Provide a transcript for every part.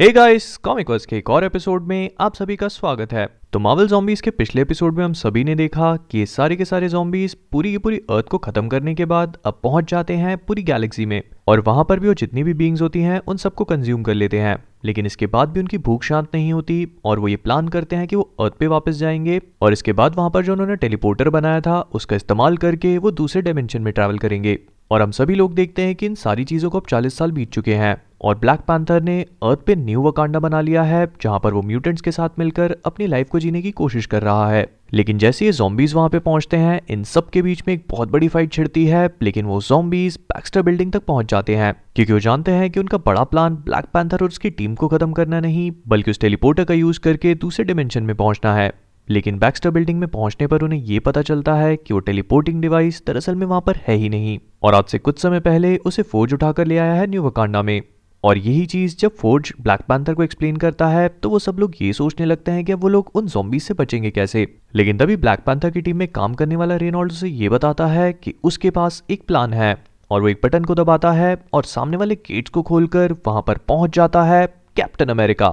Hey guys comic verse के एक और एपिसोड में आप सभी का स्वागत है। तो मार्वल जॉम्बीज के पिछले एपिसोड में हम सभी ने देखा कि सारे के सारे जॉम्बीज पूरी की पूरी अर्थ को खत्म करने के बाद अब पहुँच जाते हैं पूरी गैलेक्सी में। और वहाँ पर भी वो जितनी भी बींग्स होती हैं, उन सबको कंज्यूम कर लेते हैं। लेकिन इसके बाद भी उनकी भूख शांत नहीं होती और वो ये प्लान करते हैं कि वो अर्थ पे वापस जाएँगे। और इसके बाद वहाँ पर जो उन्होंने टेलीपोर्टर बनाया था, उसका इस्तेमाल करके वो दूसरे डायमेंशन में ट्रैवल करेंगे। और हम सभी लोग देखते हैं कि इन सारी चीज़ों को अब 40 साल बीत चुके हैं और ब्लैक पैंथर ने अर्थ पे न्यू वकांडा बना लिया है, जहाँ पर वो म्यूटेंट्स के साथ मिलकर अपनी लाइफ को जीने की कोशिश कर रहा है। लेकिन जैसे ये जॉम्बीज वहाँ पे पहुँचते हैं, इन सब के बीच में एक बहुत बड़ी फाइट छिड़ती है, लेकिन वो जॉम्बीज बैक्स्टर बिल्डिंग तक पहुँच जाते हैं, क्योंकि वो जानते हैं कि उनका बड़ा प्लान ब्लैक पैंथर और उसकी टीम को खत्म करना नहीं, बल्कि उस टेलीपोर्टर का यूज़ करके दूसरे डिमेंशन में पहुँचना है। लेकिन बैक्स्टर बिल्डिंग में पहुँचने पर उन्हें यह पता चलता है कि वो टेलीपोर्टिंग डिवाइस दरअसल में वहाँ पर है ही नहीं। और आज से कुछ समय पहले उसे फोर्ज उठाकर ले आया है न्यू वकांडा में। और यही चीज़ जब फोर्ज ब्लैक पैंथर को एक्सप्लेन करता है तो वो सब लोग ये सोचने लगते हैं कि वो लोग उन जॉम्बीज से बचेंगे कैसे। लेकिन तभी ब्लैक पैंथर की टीम में काम करने वाला रेनॉल्ड उसे ये बताता है कि उसके पास एक प्लान है। और वो एक बटन को दबाता है और सामने वाले गेट्स को खोलकर वहाँ पर पहुँच जाता है कैप्टन अमेरिका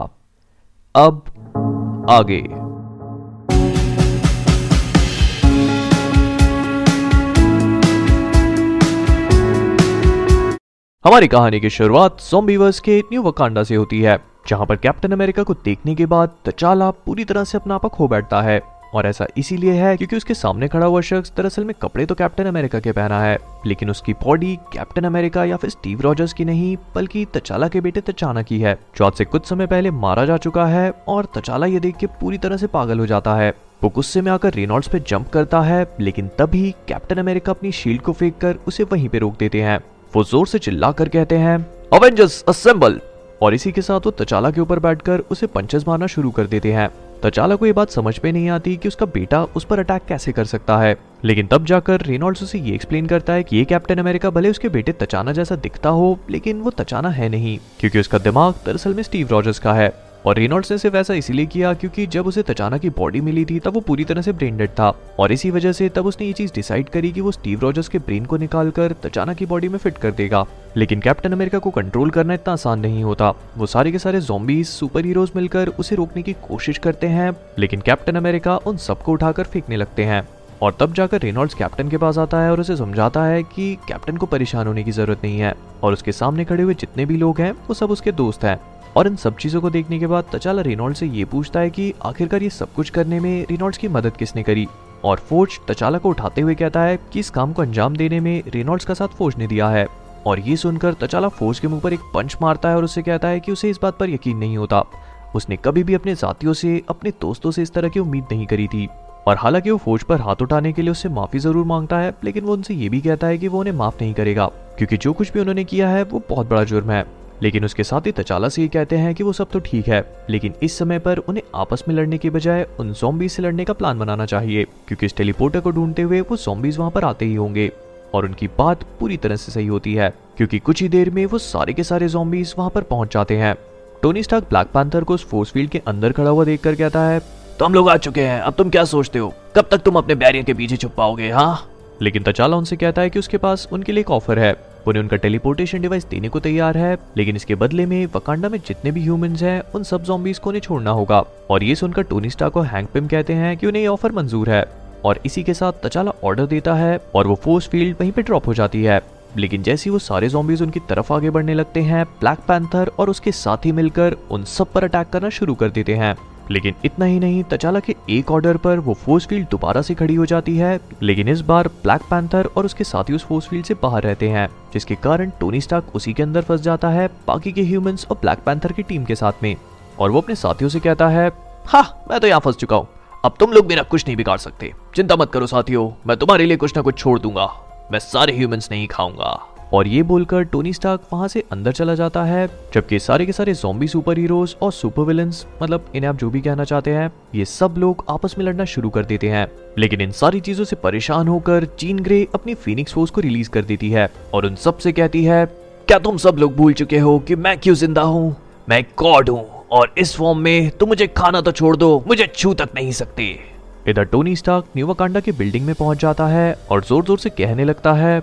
अब आगे। हमारी कहानी की शुरुआत जोम्बीवर्स के न्यू वकांडा से होती है, जहाँ पर कैप्टन अमेरिका को देखने के बाद तचाला पूरी तरह से अपना आपा खो बैठता है। और ऐसा इसीलिए है क्योंकि उसके सामने खड़ा हुआ शख्स दरअसल में कपड़े तो कैप्टन अमेरिका के पहना है, लेकिन उसकी बॉडी कैप्टन अमेरिका या फिर स्टीव रॉजर्स की नहीं, बल्कि तचाला के बेटे तचाना की है, जो आज से कुछ समय पहले मारा जा चुका है और तचाला ये देख के पूरी तरह से पागल हो जाता है। वो गुस्से में आकर रेनॉल्ड्स पे जंप करता है, लेकिन तभी कैप्टन अमेरिका अपनी शील्ड को फेंक कर उसे वहीं पे रोक देते हैं। वो ज़ोर से चिल्लाकर कहते हैं अवेंजर्स असेंबल और इसी के साथ वो तचाला के ऊपर बैठकर उसे पंचेस मारना शुरू कर देते हैं। तचाला को ये बात समझ में नहीं आती कि उसका बेटा उस पर अटैक कैसे कर सकता है। लेकिन तब जाकर रेनॉल्ड्स उसे ये एक्सप्लेन करता है कि ये कैप्टन अमेरिका भले उसके बेटे तचाना जैसा दिखता हो, लेकिन वो तचाना है नहीं, क्योंकि उसका दिमाग दरअसल में स्टीव रॉजर्स का है। और रेनॉल्ड्स ने सिर्फ़ ऐसा इसीलिए किया क्योंकि जब उसे तचाना की बॉडी मिली थी, तब वो पूरी तरह से ब्रेन डेड था। और इसी वजह से तब उसने ये चीज़ डिसाइड करी कि वो स्टीव रॉजर्स के ब्रेन को निकालकर तचाना की बॉडी में फिट कर देगा। लेकिन कैप्टन अमेरिका को कंट्रोल करना इतना आसान नहीं होता। वो सारे के सारे जॉम्बीज सुपर हीरोज मिलकर उसे रोकने की कोशिश करते हैं, लेकिन कैप्टन अमेरिका उन सबको उठाकर फेंकने लगते हैं। और तब जाकर रेनॉल्ड्स कैप्टन के पास आता है और उसे समझाता है कि कैप्टन को परेशान होने की ज़रूरत नहीं है। और उसके सामने खड़े हुए जितने भी लोग हैं, वो सब उसके दोस्त हैं। और इन सब चीज़ों को देखने के बाद तचाला रेनॉल्ड से ये पूछता है कि आखिरकार ये सब कुछ करने में रेनॉल्ड्स की मदद किसने करी? और फोर्ज तचाला को उठाते हुए कहता है कि इस काम को अंजाम देने में रेनॉल्ड्स का साथ फोर्ज ने दिया है। और ये सुनकर तचाला फोर्ज के मुँह पर एक पंच मारता है और उससे कहता है कि उसे इस बात पर यकीन नहीं होता। उसने कभी भी अपने साथियों से, अपने दोस्तों से इस तरह की उम्मीद नहीं करी थी। और हालाँकि वो फौज पर हाथ उठाने के लिए उससे माफ़ी ज़रूर माँगता है, लेकिन वो उनसे ये भी कहता है कि वो उन्हें माफ़ नहीं करेगा, क्योंकि जो कुछ भी उन्होंने किया है, वो बहुत बड़ा जुर्म है। लेकिन उसके साथ ही तचाला से ये कहते हैं कि वो सब तो ठीक है, लेकिन इस समय पर उन्हें आपस में लड़ने के बजाय उन जोम्बीज से लड़ने का प्लान बनाना चाहिए, क्योंकि इस टेलीपोर्टर को ढूंढते हुए वो जोम्बीज वहाँ पर आते ही होंगे। और उनकी बात पूरी तरह से सही होती है, क्योंकि कुछ ही देर में वो सारे के सारे जोम्बीज वहाँ पर पहुँच जाते हैं। टोनी स्टार्क ब्लैक पैंथर को उस फोर्स फ़ील्ड के अंदर खड़ा हुआ देखकर कहता है तो हम लोग आ चुके हैं, अब तुम क्या सोचते हो? कब तक तुम अपने बैरियर के पीछे छुप पाओगे हाँ? लेकिन तचाला उनसे कहता है कि उसके पास उनके लिए एक ऑफ़र है। उन्हें उनका टेलीपोर्टेशन डिवाइस देने को तैयार है, लेकिन इसके बदले में वकांडा में जितने भी ह्यूमंस हैं, उन सब जॉम्बीज को उन्हें छोड़ना होगा। और ये सुनकर टोनी स्टार को हैंक पिम कहते हैं कि उन्हें ये ऑफ़र मंजूर है। और इसी के साथ तचाला ऑर्डर देता है और वो फोर्स फ़ील्ड वहीं पे ड्रॉप हो जाती है। लेकिन जैसे वो सारे जॉम्बीज उनकी तरफ़ आगे बढ़ने लगते हैं, ब्लैक पैंथर और उसके साथी मिलकर उन सब पर अटैक करना शुरू कर देते हैं। लेकिन इतना ही नहीं तचाला के एक ऑर्डर पर वो फोर्स फ़ील्ड दोबारा से खड़ी हो जाती है। लेकिन इस बार ब्लैक पैंथर और उसके साथी उस फोर्स फ़ील्ड से बाहर रहते हैं, जिसके कारण टोनी स्टार्क उसी के अंदर फंस जाता है, बाकी के ह्यूमंस और ब्लैक पैंथर की टीम के साथ में। और वो अपने साथियों से कहता है हाँ मैं तो यहाँ फंस चुका हूँ। अब तुम लोग मेरा कुछ नहीं बिगाड़ सकते। चिंता मत करो साथियों, मैं तुम्हारे लिए कुछ ना कुछ छोड़ दूँगा। मैं सारे ह्यूमंस नहीं खाऊँगा। और ये बोलकर टोनी स्टार्क वहाँ से अंदर चला जाता है, जबकि सारे के सारे जोम्बी सुपर हीरोज और सुपर विलन्स मतलब इन्हें आप जो भी कहना चाहते हैं, ये सब लोग आपस में लड़ना शुरू कर देते हैं। लेकिन इन सारी चीज़ों से परेशान होकर चीन ग्रे अपनी फिनिक्स फोर्स को रिलीज़ कर देती है और उन सबसे कहती है, क्या तुम सब लोग भूल चुके हो कि मैं क्यों ज़िंदा हूँ? मैं गॉड हूँ और इस फॉर्म में तुम मुझे खाना तो छोड़ दो, मुझे छू तक नहीं सकते। इधर टोनी स्टार्क न्यूवाकांडा की बिल्डिंग में पहुँच जाता है और ज़ोर ज़ोर से कहने लगता है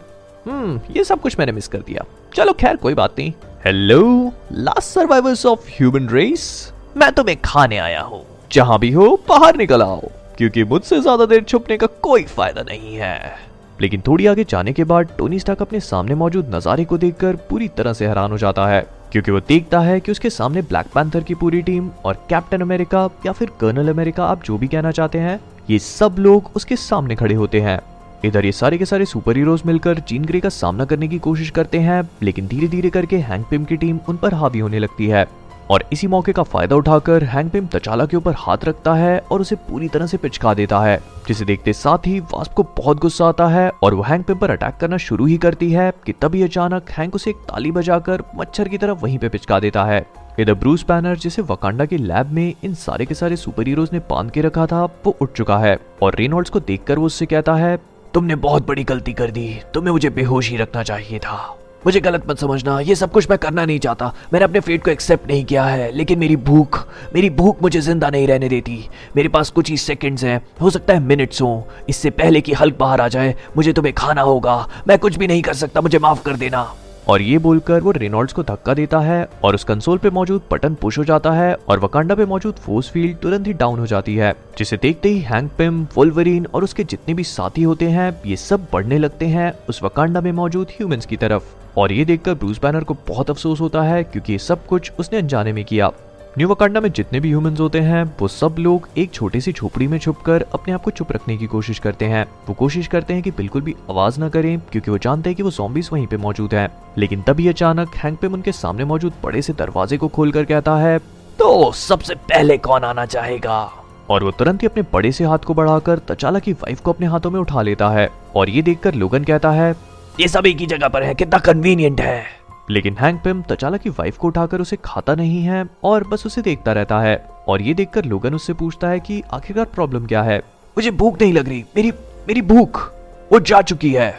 हम्म ये सब कुछ मैंने मिस कर दिया। चलो खैर कोई बात नहीं। Hello last survivors of human race मैं तुम्हें खाने आया हूँ। जहाँ भी हो बाहर निकल आओ क्योंकि मुझसे ज़्यादा देर छुपने का कोई फ़ायदा नहीं है। लेकिन थोड़ी आगे जाने के बाद टोनी स्टार्क अपने सामने मौजूद नजारे को देखकर पूरी तरह से हैरान हो जाता है क्योंकि वो देखता है कि उसके सामने ब्लैक पैंथर की पूरी टीम और कैप्टन अमेरिका या फिर कर्नल अमेरिका आप जो भी कहना चाहते हैं ये सब लोग उसके सामने खड़े होते हैं। इधर ये सारे के सारे सुपर हीरोज मिलकर जीन ग्रे का सामना करने की कोशिश करते हैं, लेकिन धीरे धीरे करके हैंग पिम की टीम उन पर हावी होने लगती है। और इसी मौके का फ़ायदा उठाकर हैंग पिम तचाला के ऊपर हाथ रखता है और उसे पूरी तरह से पिचका देता है, जिसे देखते साथ ही वास्प को बहुत गुस्सा आता है और वो हैंग पिम पर अटैक करना शुरू ही करती है कि तभी अचानक हैंग उसे एक ताली बजाकर मच्छर की तरफ़ वहीं पे पिचका देता है। इधर ब्रूस बैनर जिसे वकांडा के लैब में इन सारे के सारे सुपर हीरोज ने बाँध के रखा था, वो उठ चुका है और रेनॉल्ड्स को देखकर वो उससे कहता है तुमने बहुत बड़ी गलती कर दी। तुम्हें मुझे बेहोश ही रखना चाहिए था। मुझे गलत मत समझना। ये सब कुछ मैं करना नहीं चाहता। मैंने अपने फेट को एक्सेप्ट नहीं किया है, लेकिन मेरी भूख मेरी भूख मुझे ज़िंदा नहीं रहने देती। मेरे पास कुछ ही सेकंड्स हैं। हो सकता है मिनट्स हो। इससे पहले कि हल्क बाहर आ जाए, मुझे तुम्हें खाना होगा। मैं कुछ भी नहीं कर सकता। मुझे माफ़ कर देना। और ये बोलकर वो रेनॉल्ड्स को धक्का देता है और उस कंसोल पे मौजूद बटन पुश हो जाता है और वकांडा पे मौजूद फोर्स फ़ील्ड तुरंत ही डाउन हो जाती है, जिसे देखते ही हैंग पिम वोल्वरीन और उसके जितने भी साथी होते हैं, ये सब बढ़ने लगते हैं उस वकांडा में मौजूद ह्यूमंस की तरफ़। और ये देखकर ब्रूस बैनर को बहुत अफसोस होता है, क्योंकि ये सब कुछ उसने अनजाने में किया। न्यू वकांडा में जितने भी ह्यूमंस होते हैं, वो सब लोग एक छोटी सी झोपड़ी में छुपकर अपने आप को चुप रखने की कोशिश करते हैं। वो कोशिश करते हैं कि बिल्कुल भी आवाज़ ना करें, क्योंकि वो जानते हैं कि वो जॉम्बीज वहीं पे मौजूद हैं। लेकिन तभी अचानक हैंग पिम उनके सामने मौजूद बड़े से दरवाजे को खोलकर कहता है तो सबसे पहले कौन आना चाहेगा? और वो तुरंत ही अपने बड़े से हाथ को बढ़ाकर तचाला की वाइफ को अपने हाथों में उठा लेता है। और ये देखकर लोगन कहता है, ये एक ही जगह पर है, कितना कन्वीनियंट है। लेकिन हैंग पिम तचाला की वाइफ को उठाकर उसे खाता नहीं है और बस उसे देखता रहता है। और ये देखकर लोगन उससे पूछता है कि आखिरकार प्रॉब्लम क्या है? मुझे भूख नहीं लग रही। मेरी मेरी भूख वो जा चुकी है।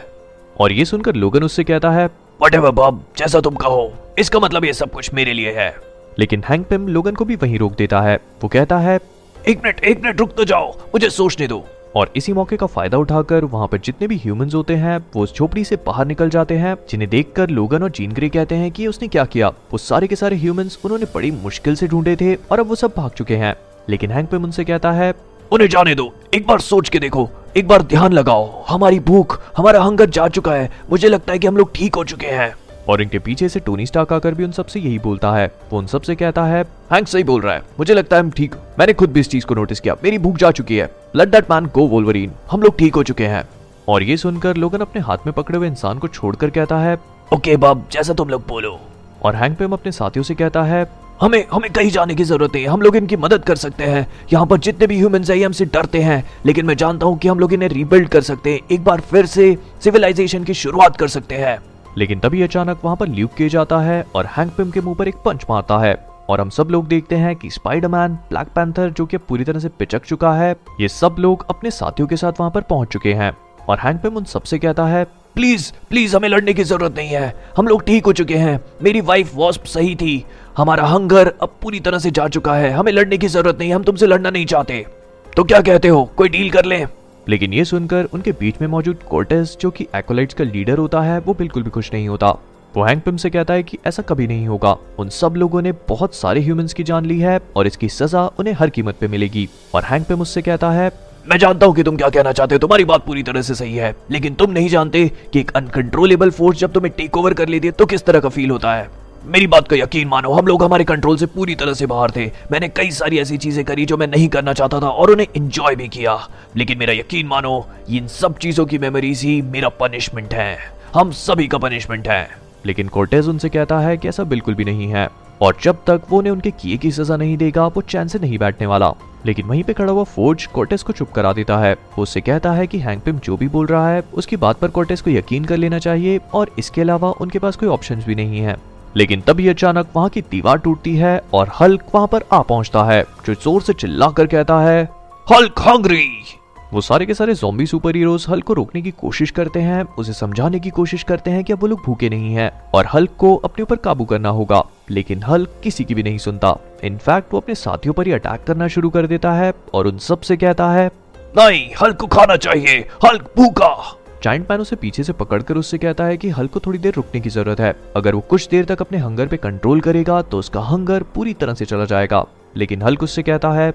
और ये सुनकर लोगन उससे कहता है बॉब जैसा तुम कहो। इसका मतलब ये सब कुछ मेरे लिए है। लेकिन हैंग पिम लोगन को भी वहीं रोक देता है। वो कहता है एक मिनट एक मिनट रुक तो जाओ। मुझे सोचने दो। और इसी मौके का फ़ायदा उठाकर वहाँ पर जितने भी ह्यूमंस होते हैं, वो उस झोपड़ी से बाहर निकल जाते हैं, जिन्हें देखकर लोगन और जीन ग्रे कहते हैं कि उसने क्या किया। वो सारे के सारे ह्यूमंस उन्होंने बड़ी मुश्किल से ढूंढे थे और अब वो सब भाग चुके हैं। लेकिन हैंग पे उनसे कहता है, उन्हें जाने दो। एक बार सोच के देखो। एक बार ध्यान लगाओ। हमारी भूख, हमारा हंगर जा चुका है। मुझे लगता है कि हम लोग ठीक हो चुके हैं। और इनके पीछे से टोनी स्टार्क आकर भी उन सबसे यही बोलता है। वो उन सबसे कहता है हैंक सही बोल रहा है। मुझे लगता है हम ठीक मैंने खुद भी इस चीज़ को नोटिस किया। मेरी भूख जा चुकी है। Let that man go Wolverine हम लोग ठीक हो चुके हैं। और ये सुनकर लोगन अपने हाथ में पकड़े हुए इंसान को छोड़कर कहता है, ओके बाब, जैसा तुम लोग बोलो। और हैंग पेम अपने साथियों से कहता है, हमें हमें कहीं जाने की ज़रूरत है हम लोग इनकी मदद कर सकते हैं। यहाँ पर जितने भी ह्यूमंस हैं हमसे डरते हैं। लेकिन मैं जानता हूँ कि हम लोग इन्हें रिबिल्ड कर सकते हैं। एक बार फिर से सिविलाइजेशन की शुरुआत कर सकते हैं। लेकिन तभी अचानक वहाँ पर ल्यूक किए जाता है और हैंक पिम के मुँह पर एक पंच मारता है। और हम सब लोग देखते हैं कि स्पाइडरमैन, ब्लैक पैंथर, जो कि पूरी तरह से पिचक चुका है, ये सब लोग अपने साथियों के साथ वहाँ पर पहुँच चुके हैं। और हैंक पिम उन सबसे कहता है, प्लीज़ प्लीज़ हमें लड़ने की ज़रूरत नहीं है। हम लोग ठीक हो चुके हैं। मेरी वाइफ वॉस्प सही थी। हमारा हंगर अब पूरी तरह से जा चुका है। हमें लड़ने की ज़रूरत नहीं। हम तुमसे लड़ना नहीं चाहते। तो क्या कहते हो? कोई डील कर लें? लेकिन ये सुनकर उनके बीच में मौजूद कोर्टेस, जो कि एक्ोलाइट्स का लीडर होता है, वो बिल्कुल भी खुश नहीं होता। वो हैंग पिम से कहता है कि ऐसा कभी नहीं होगा। उन सब लोगों ने बहुत सारे ह्यूमंस की जान ली है और इसकी सजा उन्हें हर कीमत पे मिलेगी। और हैंग पिम उससे कहता है, मैं जानता हूँ कि तुम क्या कहना चाहते हो। तुम्हारी बात पूरी तरह से सही है। लेकिन तुम नहीं जानते कि एक अनकंट्रोलेबल फोर्स जब तुम्हें टेक ओवर कर लेती है तो किस तरह का फील होता है? मेरी बात का यकीन मानो, हम लोग हमारे कंट्रोल से पूरी तरह से बाहर थे। मैंने कई सारी ऐसी चीज़ें करी जो मैं नहीं करना चाहता था और उन्हें एंजॉय भी किया। लेकिन मेरा यकीन मानो, इन सब चीज़ों की मेमोरीज ही मेरा पनिशमेंट है। हम सभी का पनिशमेंट है। लेकिन कोर्टेज उनसे कहता है कि ऐसा बिल्कुल भी नहीं है। और जब तक वो उन्हें उनके किए की सजा नहीं देगा, वो चैन से नहीं बैठने वाला। लेकिन वहीं पे खड़ा हुआ फोर्ज कोर्टेस को चुप करा देता है। वो उससे कहता है कि हैंगपिम जो भी बोल रहा है, उसकी बात पर कोर्टेस को यकीन कर लेना चाहिए और इसके अलावा उनके पास कोई ऑप्शन भी नहीं है। लेकिन तभी अचानक वहाँ की दीवार टूटती है और हल्क वहाँ पर आ पहुँचता है, जो ज़ोर से चिल्लाकर कहता है, हल्क हंग्री! वो सारे के सारे जोम्बी सुपर हीरोज हल्क को रोकने की कोशिश करते हैं, उसे समझाने की कोशिश करते हैं कि अब वो लोग भूखे नहीं हैं और हल्क को अपने ऊपर काबू करना होगा, लेकिन हल्क किसी की भी नहीं सुनता। इनफैक्ट वो अपने साथियों पर ही अटैक करना शुरू कर देता है और उन सबसे कहता है, नहीं, हल्क को खाना चाहिए, हल्क भूखा! जाइंट मैन उसे पीछे से पकड़कर उससे कहता है कि हल्क को थोड़ी देर रुकने की ज़रूरत है। अगर वो कुछ देर तक अपने हंगर पे कंट्रोल करेगा तो उसका हंगर पूरी तरह से चला जाएगा। लेकिन हल्क उससे कहता है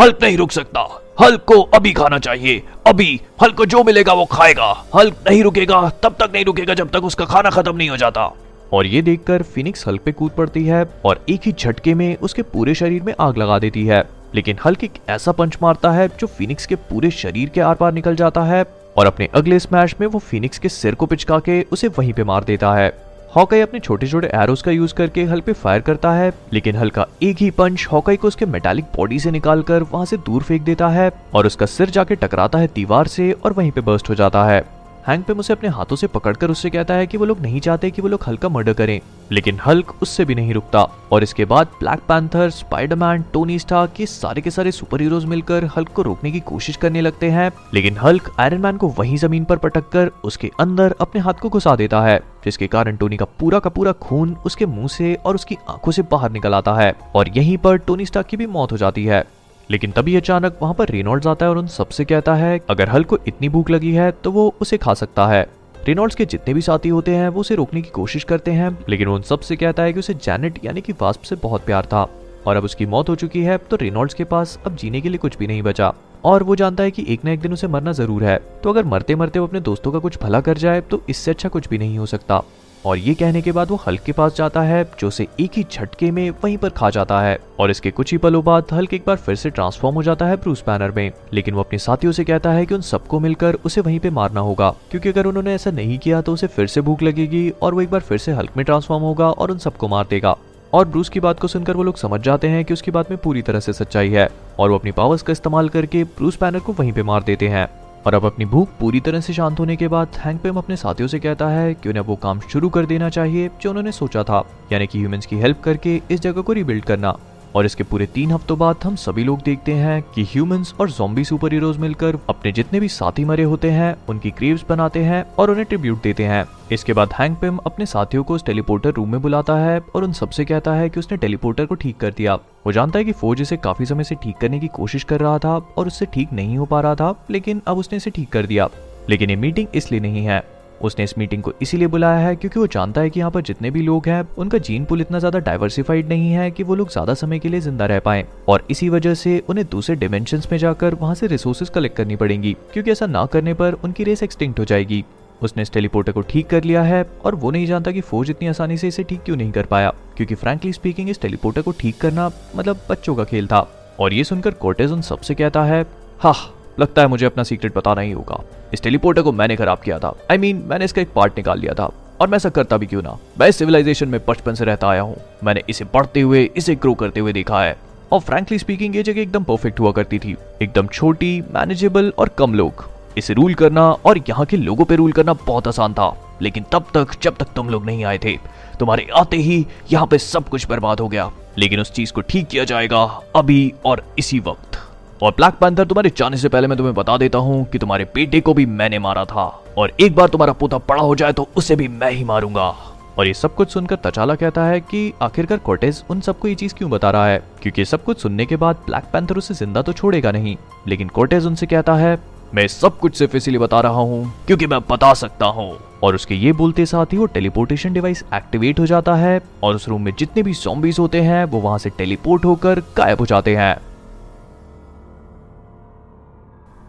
हल्क नहीं रुक सकता। हल्क को अभी खाना चाहिए। अभी हल्क को जो मिलेगा वो खाएगा। हल्क नहीं रुकेगा, तब तक नहीं रुकेगा जब तक उसका खाना खत्म नहीं हो जाता। और ये देखकर फिनिक्स हल्क पे कूद पड़ती है और एक ही झटके में उसके पूरे शरीर में आग लगा देती है। लेकिन हल्क एक ऐसा पंच मारता है जो फिनिक्स के पूरे शरीर के आर पार निकल जाता है। और अपने अगले स्मैश में वो फिनिक्स के सिर को पिचका के उसे वहीं पे मार देता है। हॉकाई अपने छोटे छोटे एरोस का यूज़ करके हल पे फायर करता है, लेकिन हल का एक ही पंच हॉकाई को उसके मेटालिक बॉडी से निकाल कर वहाँ से दूर फेंक देता है और उसका सिर जाके टकराता है दीवार से और वहीं पे बर्स्ट हो जाता है। हैंग पे उसे अपने हाथों से पकड़कर उससे कहता है कि वो लोग नहीं चाहते कि वो लोग हल्क मर्डर करें, लेकिन हल्क उससे भी नहीं रुकता। और इसके बाद Black Panther, Spiderman, Tony Stark के सारे के सारे सुपर हीरोज मिलकर हल्क को रोकने की कोशिश करने लगते हैं, लेकिन हल्क आयरन मैन को वहीं ज़मीन पर पटक कर उसके अंदर अपने हाथ को घुसा देता है, जिसके कारण टोनी का पूरा का पूरा खून उसके मुँह से और उसकी आँखों से बाहर निकल आता है। और यहीं पर टोनी स्टार की भी मौत हो जाती है। लेकिन तभी अचानक वहाँ पर रेनॉल्ड्स आता है और उन सबसे कहता है, अगर हल को इतनी भूख लगी है तो वो उसे खा सकता है। रेनॉल्ड्स के जितने भी साथी होते हैं, वो उसे रोकने की कोशिश करते हैं, लेकिन उन सबसे कहता है कि उसे जैनेट यानी कि वास्प से बहुत प्यार था। और अब उसकी मौत हो चुकी है तो रेनॉल्ड्स के पास अब जीने के लिए कुछ भी नहीं बचा। और वो जानता है कि एक ना एक दिन उसे मरना ज़रूर है। तो अगर मरते मरते वो अपने दोस्तों का कुछ भला कर जाए तो इससे अच्छा कुछ भी नहीं हो सकता। और ये कहने के बाद वो हल्क के पास जाता है, जो उसे एक ही झटके में वहीं पर खा जाता है। और इसके कुछ ही पलों बाद हल्क एक बार फिर से ट्रांसफॉर्म हो जाता है ब्रूस बैनर में। लेकिन वो अपने साथियों से कहता है कि उन सबको मिलकर उसे वहीं पे मारना होगा। क्योंकि अगर उन्होंने ऐसा नहीं किया तो उसे फिर से भूख लगेगी और वो एक बार फिर से हल्क में ट्रांसफॉर्म होगा और उन सबको मार देगा। और ब्रूस की बात को सुनकर वो लोग समझ जाते हैं कि उसकी बात में पूरी तरह से सच्चाई है। और वो अपनी पावर्स का इस्तेमाल करके ब्रूस बैनर को वहीं पे मार देते हैं। और अब अपनी भूख पूरी तरह से शांत होने के बाद हैंक पेम अपने साथियों से कहता है कि उन्हें वो काम शुरू कर देना चाहिए जो उन्होंने सोचा था, यानी कि ह्यूमंस की हेल्प करके इस जगह को रिबिल्ड करना। और इसके पूरे तीन हफ्तों बाद हम सभी लोग देखते हैं कि ह्यूमंस और जॉम्बी सुपर हीरोज मिलकर अपने जितने भी साथी मरे होते हैं, उनकी क्रेव्स बनाते हैं और उन्हें ट्रिब्यूट देते हैं। इसके बाद हैंग पिम अपने साथियों को उस टेलीपोर्टर रूम में बुलाता है और उन सबसे कहता है कि उसने टेलीपोर्टर को ठीक कर दिया। वो जानता है कि फौज इसे काफ़ी समय से ठीक करने की कोशिश कर रहा था और उससे ठीक नहीं हो पा रहा था, लेकिन अब उसने इसे ठीक कर दिया। लेकिन ये मीटिंग इसलिए नहीं है। उसने इस मीटिंग को इसीलिए बुलाया है क्योंकि वो जानता है कि यहाँ पर जितने भी लोग हैं, उनका जीन पुल इतना ज़्यादा डाइवर्सिफाइड नहीं है कि वो लोग ज़्यादा समय के लिए ज़िंदा रह पाए। और इसी वजह से उन्हें दूसरे डिमेंशन में जाकर वहाँ से रिसोर्सेज कलेक्ट करनी पड़ेंगी, क्योंकि ऐसा ना करने पर उनकी रेस एक्सटिंक्ट हो जाएगी। उसने इस टेलीपोर्टर को ठीक कर लिया है और वो नहीं जानता कि फौज इतनी आसानी से इसे ठीक क्यों नहीं कर पाया, क्योंकि फ्रैंकली स्पीकिंग इस टेलीपोर्टर को ठीक करना मतलब बच्चों का खेल था। और ये सुनकर कोर्टेज उन सबसे कहता है हाँ लगता है मुझे अपना सीक्रेट बताना ही होगा। इस टेलीपोर्टर को मैंने खराब किया था। आई I मीन mean, मैंने इसका एक पार्ट निकाल लिया था। और मैं ऐसा करता भी क्यों ना? मैं इस सिविलाइजेशन में बचपन से रहता आया हूँ। मैंने इसे बढ़ते हुए इसे ग्रो करते हुए देखा है। और फ्रैंकली स्पीकिंग ये जगह एकदम परफेक्ट हुआ करती थी। एकदम छोटी मैनेजेबल और कम लोग। इसे रूल करना और यहाँ के लोगों पे रूल करना बहुत आसान था। लेकिन तब तक जब तक तुम लोग नहीं आए थे तुम्हारे आते ही यहाँ पे सब कुछ बर्बाद हो गया। लेकिन उस चीज़ को ठीक किया जाएगा अभी और इसी वक्त। और ब्लैक पैंथर तुम्हारे जाने से पहले मैं तुम्हें बता देता हूँ कि तुम्हारे बेटे को भी मैंने मारा था। और एक बार तुम्हारा पोता पड़ा हो जाए तो उसे भी मैं ही मारूँगा। और ये सब कुछ सुनकर तचाला कहता है कि आखिरकार कोटेज उन सबको ये चीज़ क्यों बता रहा है? क्योंकि सब कुछ सुनने के बाद ब्लैक पैंथर उसे ज़िंदा तो छोड़ेगा नहीं। लेकिन कोटेज उनसे कहता है, मैं सब कुछ सिर्फ़ इसीलिए बता रहा हूँ क्योंकि मैं बता सकता हूँ। और उसके ये बोलते साथ ही वो टेलीपोर्टेशन डिवाइस एक्टिवेट हो जाता है और उस रूम में जितने भी सॉम्बीज होते हैं, वो वहाँ से टेलीपोर्ट होकर गायब हो जाते हैं।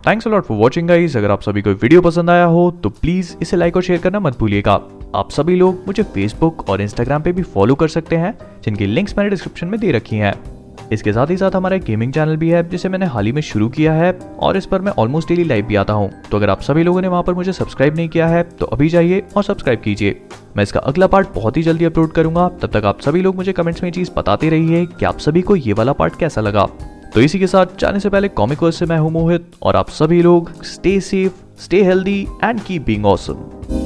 Thanks a lot for watching guys अगर आप सभी को वीडियो पसंद आया हो तो प्लीज़ इसे लाइक और शेयर करना मत भूलिएगा आप सभी लोग मुझे फेसबुक और इंस्टाग्राम पे भी फॉलो कर सकते हैं, जिनकी लिंक्स मैंने डिस्क्रिप्शन में दे रखी हैं। इसके साथ ही साथ हमारा गेमिंग चैनल भी है, जिसे मैंने हाल ही में शुरू किया है, और इस पर मैं ऑलमोस्ट डेली लाइव भी आता हूँ। तो अगर आप सभी लोगों ने वहाँ पर मुझे सब्सक्राइब नहीं किया है तो अभी जाइए और सब्सक्राइब कीजिए। मैं इसका अगला पार्ट बहुत ही जल्दी अपलोड करूँगा। तब तक आप सभी लोग मुझे कमेंट्स में चीज़ बताते रहिए कि आप सभी को ये वाला पार्ट कैसा लगा। तो इसी के साथ जाने से पहले कॉमिक से मैं हूँ मोहित और आप सभी लोग stay safe stay healthy and keep being awesome